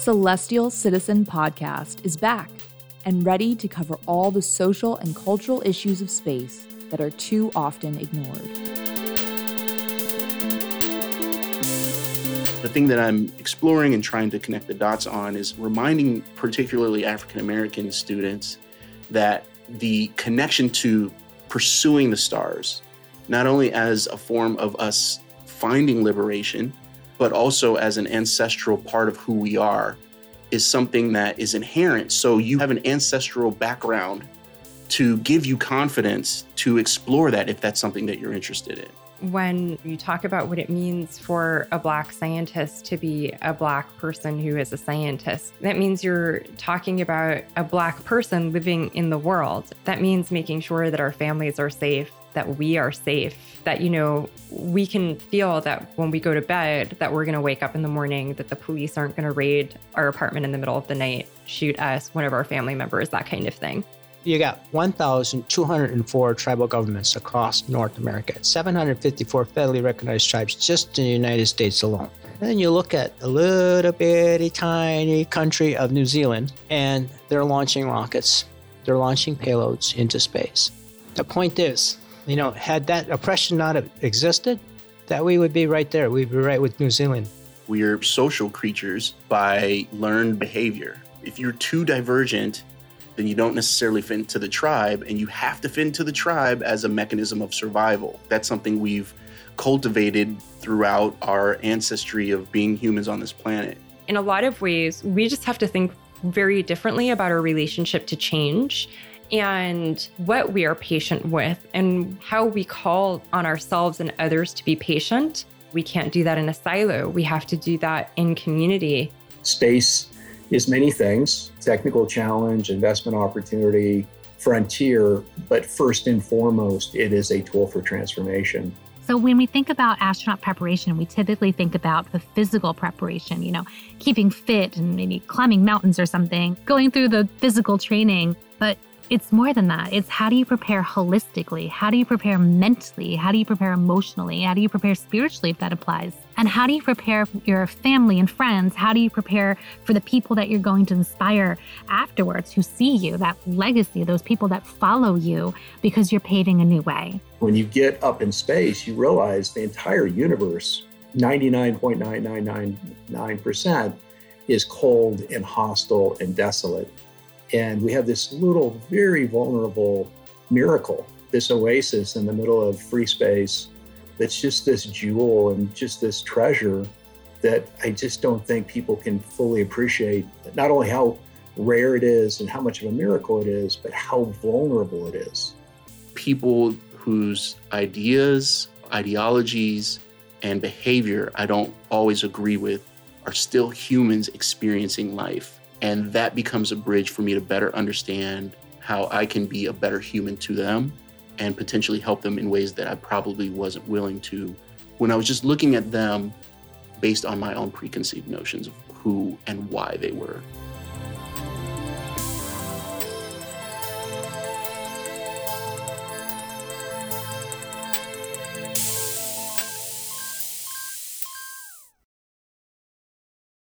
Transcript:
Celestial Citizen Podcast is back and ready to cover all the social and cultural issues of space that are too often ignored. The thing that I'm exploring and trying to connect the dots on is reminding particularly African American students that the connection to pursuing the stars, not only as a form of us finding liberation, but also as an ancestral part of who we are, is something that is inherent. So you have an ancestral background to give you confidence to explore that if that's something that you're interested in when you talk about what it means for a Black scientist to be a Black person who is a scientist, that means you're talking about a Black person living in the world. That means making sure that our families are safe, that we are safe, that, you know, we can feel that when we go to bed, that we're going to wake up in the morning, that the police aren't going to raid our apartment in the middle of the night, shoot us, one of our family members, that kind of thing. You got 1,204 tribal governments across North America, 754 federally recognized tribes just in the United States alone. And then you look at a little bitty tiny country of New Zealand, and they're launching rockets, they're launching payloads into space. The point is, you know, had that oppression not existed, that we would be right there. We'd be right with New Zealand. We're social creatures by learned behavior. If you're too divergent then you don't necessarily fit into the tribe, and you have to fit into the tribe as a mechanism of survival. That's something we've cultivated throughout our ancestry of being humans on this planet. In a lot of ways, we just have to think very differently about our relationship to change and what we are patient with and how we call on ourselves and others to be patient. We can't do that in a silo. We have to do that in community. Space is many things technical challenge, investment opportunity, frontier, but first and foremost, it is a tool for transformation. So when we think about astronaut preparation, we typically think about the physical preparation, you know, keeping fit and maybe climbing mountains or something, going through the physical training. But it's more than that. It's how do you prepare holistically? How do you prepare mentally? How do you prepare emotionally? How do you prepare spiritually if that applies? And how do you prepare your family and friends? How do you prepare for the people that you're going to inspire afterwards who see you, that legacy, those people that follow you because you're paving a new way? When you get up in space, you realize the entire universe, 99.9999%, is cold and hostile and desolate and we have this little, very vulnerable miracle, this oasis in the middle of free space that's just this jewel and just this treasure that I just don't think people can fully appreciate not only how rare it is and how much of a miracle it is, but how vulnerable it is. People whose ideas, ideologies, and behavior I don't always agree with are still humans experiencing life. And that becomes a bridge for me to better understand how I can be a better human to them and potentially help them in ways that I probably wasn't willing to when I was just looking at them based on my own preconceived notions of who and why they were.